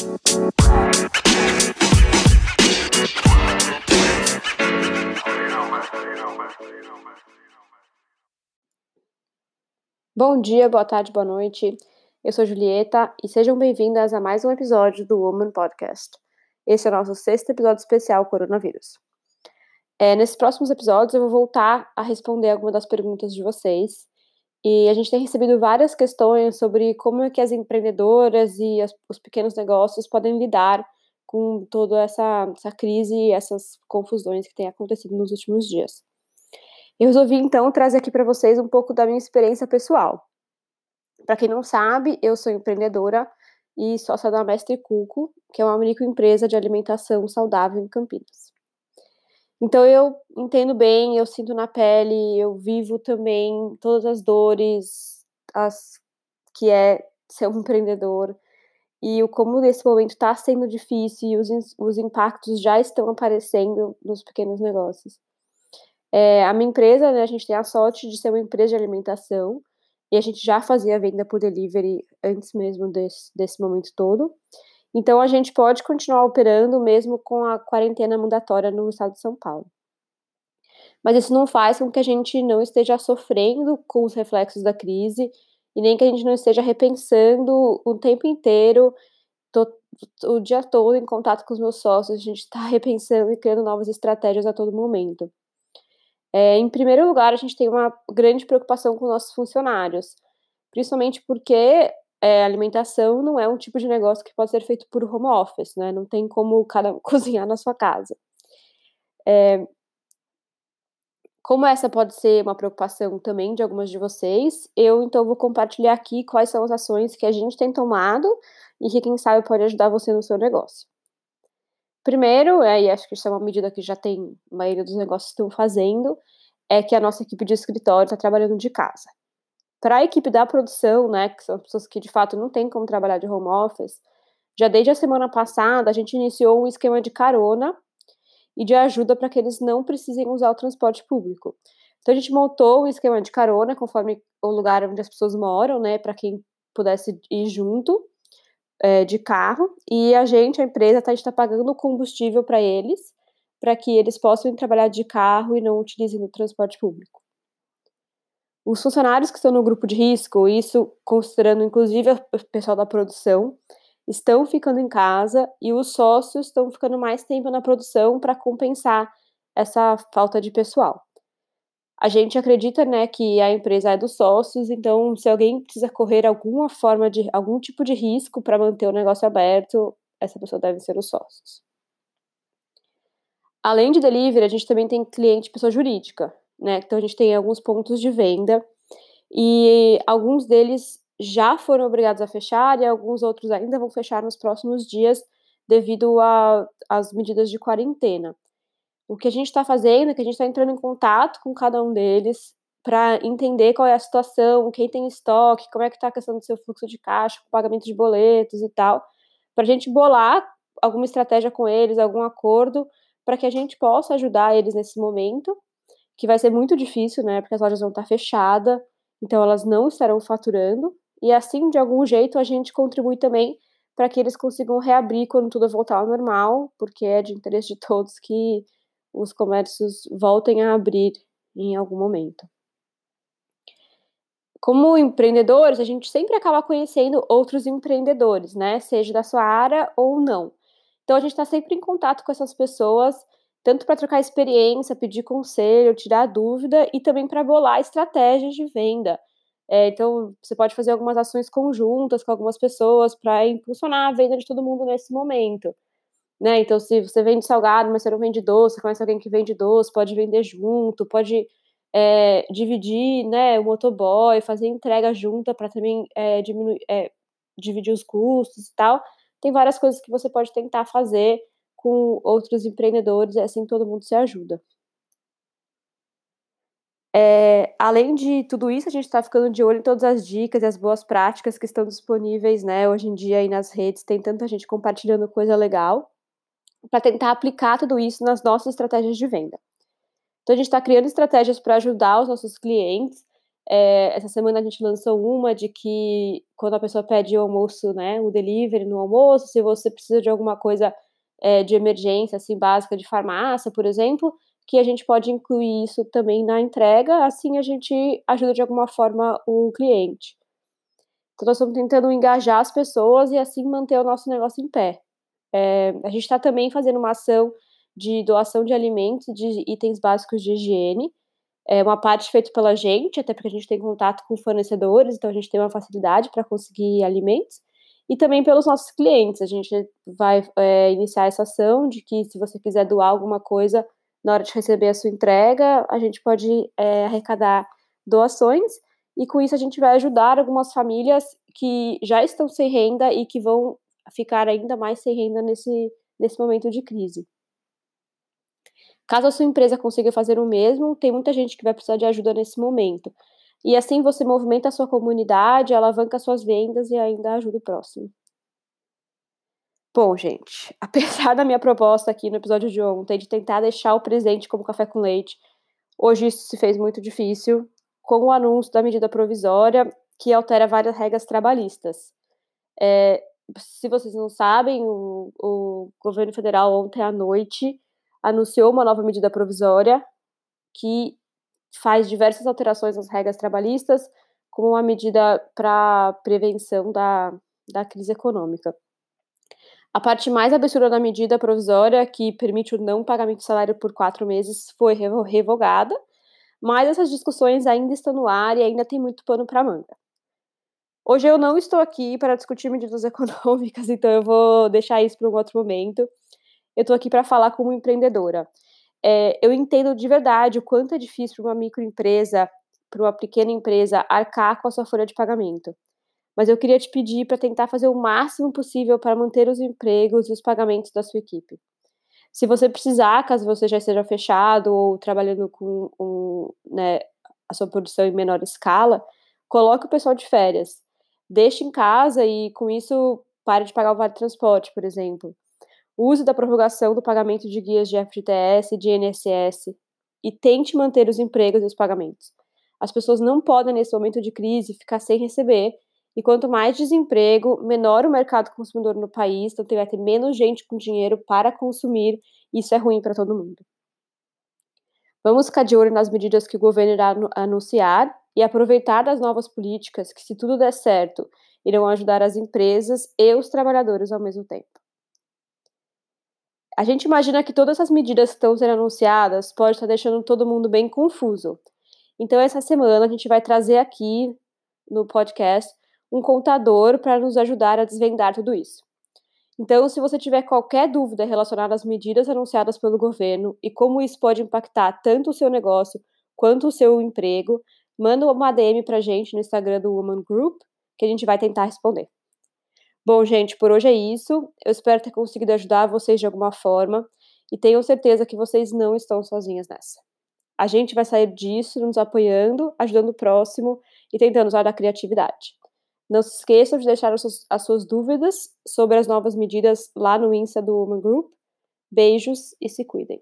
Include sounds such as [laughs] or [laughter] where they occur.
Bom dia, boa tarde, boa noite. Eu sou Julieta e sejam bem-vindas a mais um episódio do Woman Podcast. Esse é o nosso sexto episódio especial Coronavírus. É, nesses próximos episódios eu vou voltar a responder algumas das perguntas de vocês. E a gente tem recebido várias questões sobre como é que as empreendedoras e as, os pequenos negócios podem lidar com toda essa, essa crise e essas confusões que têm acontecido nos últimos dias. Eu resolvi então trazer aqui para vocês um pouco da minha experiência pessoal. Para quem não sabe, eu sou empreendedora e sócia da Mestre Cuco, que é uma microempresa de alimentação saudável em Campinas. Então eu entendo bem, eu sinto na pele, eu vivo também todas as dores, as que é ser um empreendedor e o como nesse momento está sendo difícil e os, os impactos já estão aparecendo nos pequenos negócios. É, a minha empresa, né, a gente tem a sorte de ser uma empresa de alimentação e a gente já fazia venda por delivery antes mesmo desse, desse momento todo. Então a gente pode continuar operando mesmo com a quarentena mandatória no estado de São Paulo. Mas isso não faz com que a gente não esteja sofrendo com os reflexos da crise e nem que a gente não esteja repensando o tempo inteiro, o dia todo em contato com os meus sócios, a gente está [laughs] repensando e criando novas estratégias a todo momento. É, em primeiro lugar, a gente tem uma grande preocupação com nossos funcionários, principalmente porque é, alimentação não é um tipo de negócio que pode ser feito por home office, né? Não tem como cada um [laughs] cozinhar na sua casa. É, como essa pode ser uma preocupação também de algumas de vocês, eu então vou compartilhar aqui quais são as ações que a gente tem tomado e que, quem sabe, pode ajudar você no seu negócio. Primeiro, é, e acho que isso é uma medida que já tem a maioria dos negócios estão fazendo, é que a nossa equipe de escritório está trabalhando de casa. Para a equipe da produção, né, que são pessoas que de fato não têm como trabalhar de home office, já desde a semana passada a gente iniciou um esquema de carona e de ajuda para que eles não precisem usar o transporte público. Então a gente montou um esquema de carona conforme o lugar onde as pessoas moram, né, para quem pudesse ir junto é, de carro. E a gente, a empresa, tá, está pagando combustível para eles, para que eles possam trabalhar de carro e não utilizem o transporte público. Os funcionários que estão no grupo de risco, isso considerando inclusive o pessoal da produção, estão ficando em casa e os sócios estão ficando mais tempo na produção para compensar essa falta de pessoal. A gente acredita, né, que a empresa é dos sócios, então se alguém precisa correr alguma forma de algum tipo de risco para manter o negócio aberto, essa pessoa deve ser os sócios. Além de delivery, a gente também tem cliente pessoa jurídica né? Então a gente tem alguns pontos de venda e alguns deles já foram obrigados a fechar e alguns outros ainda vão fechar nos próximos dias devido às medidas de quarentena. O que a gente está fazendo é que a gente está entrando em contato com cada um deles para entender qual é a situação, quem tem estoque, como é que está a questão do seu fluxo de caixa, pagamento de boletos e tal, para a gente bolar alguma estratégia com eles, algum acordo, para que a gente possa ajudar eles nesse momento que vai ser muito difícil, né? Porque as lojas vão estar fechadas, então elas não estarão faturando. E assim, de algum jeito, a gente contribui também para que eles consigam reabrir quando tudo voltar ao normal, porque é de interesse de todos que os comércios voltem a abrir em algum momento. Como empreendedores, a gente sempre acaba conhecendo outros empreendedores, né? Seja da sua área ou não. Então a gente está sempre em contato com essas pessoas tanto para trocar experiência, pedir conselho, tirar dúvida e também para bolar estratégias de venda. É, então, você pode fazer algumas ações conjuntas com algumas pessoas para impulsionar a venda de todo mundo nesse momento. Né? Então, se você vende salgado, mas você não vende doce, conhece alguém que vende doce, pode vender junto, pode é, dividir né, o motoboy, fazer entrega junta para também é, diminuir, é, dividir os custos e tal. Tem várias coisas que você pode tentar fazer com outros empreendedores e assim todo mundo se ajuda. É, além de tudo isso, a gente está ficando de olho em todas as dicas e as boas práticas que estão disponíveis, né, hoje em dia aí nas redes, tem tanta gente compartilhando coisa legal, para tentar aplicar tudo isso nas nossas estratégias de venda. Então a gente está criando estratégias para ajudar os nossos clientes É, essa semana a gente lançou uma de que quando a pessoa pede o almoço, né, o delivery no almoço, se você precisa de alguma coisa é, de emergência, assim, básica de farmácia, por exemplo, que a gente pode incluir isso também na entrega, assim a gente ajuda de alguma forma o cliente. Então, nós estamos tentando engajar as pessoas e assim manter o nosso negócio em pé. É, a gente está também fazendo uma ação de doação de alimentos, de itens básicos de higiene. É uma parte feita pela gente, até porque a gente tem contato com fornecedores, então a gente tem uma facilidade para conseguir alimentos. E também pelos nossos clientes. A gente vai é, iniciar essa ação de que se você quiser doar alguma coisa na hora de receber a sua entrega, a gente pode é, arrecadar doações e com isso a gente vai ajudar algumas famílias que já estão sem renda e que vão ficar ainda mais sem renda nesse, nesse momento de crise. Caso a sua empresa consiga fazer o mesmo, tem muita gente que vai precisar de ajuda nesse momento. E assim você movimenta a sua comunidade, alavanca suas vendas e ainda ajuda o próximo. Bom, gente, [laughs] apesar da minha proposta aqui no episódio de ontem de tentar deixar o presente como café com leite, hoje isso se fez muito difícil com o anúncio da medida provisória que altera várias regras trabalhistas. É, se vocês não sabem, o, o governo federal ontem à noite anunciou uma nova medida provisória que faz diversas alterações nas regras trabalhistas como uma medida para prevenção da, da crise econômica. A parte mais absurda da medida provisória, que permite o não pagamento de salário por quatro meses, foi revogada, mas essas discussões ainda estão no ar e ainda tem muito pano para manga. Hoje eu não estou aqui para discutir medidas [laughs] econômicas, então eu vou deixar isso para um outro momento. Eu estou aqui para falar como empreendedora. É, eu entendo de verdade o quanto é difícil para uma microempresa, para uma pequena empresa, arcar com a sua folha de pagamento mas eu queria te pedir para tentar fazer o máximo possível para manter os empregos e os pagamentos da sua equipe. Se você precisar, caso você já esteja fechado ou trabalhando com um, né, a sua produção em menor escala, coloque o pessoal de férias. Deixe em casa e, com isso, pare de pagar o vale transporte, por exemplo. Use da prorrogação do pagamento de guias de FGTS e de INSS e tente manter os empregos e os pagamentos. As pessoas não podem, nesse momento de crise, ficar sem receber e quanto mais desemprego, menor o mercado consumidor no país, então vai ter menos gente com dinheiro para consumir, e isso é ruim para todo mundo. Vamos ficar de olho nas medidas que o governo irá anunciar e aproveitar das novas políticas que, se tudo der certo, irão ajudar as empresas e os trabalhadores ao mesmo tempo. A gente imagina que todas essas medidas que estão sendo anunciadas podem estar deixando todo mundo bem confuso. Então, essa semana a gente vai trazer aqui no podcast um contador para nos ajudar a desvendar tudo isso. Então, se você tiver qualquer dúvida relacionada às medidas anunciadas pelo governo e como isso pode impactar tanto o seu negócio quanto o seu emprego, manda uma DM para a gente no Instagram do Woman Group, que a gente vai tentar responder. Bom, gente, por hoje é isso. Eu espero ter conseguido ajudar vocês de alguma forma e tenho certeza que vocês não estão sozinhas nessa. A gente vai sair disso nos apoiando, ajudando o próximo e tentando usar da criatividade. Não se esqueçam de deixar as suas, as suas dúvidas sobre as novas medidas lá no Insta do Woman Group. Beijos e se cuidem.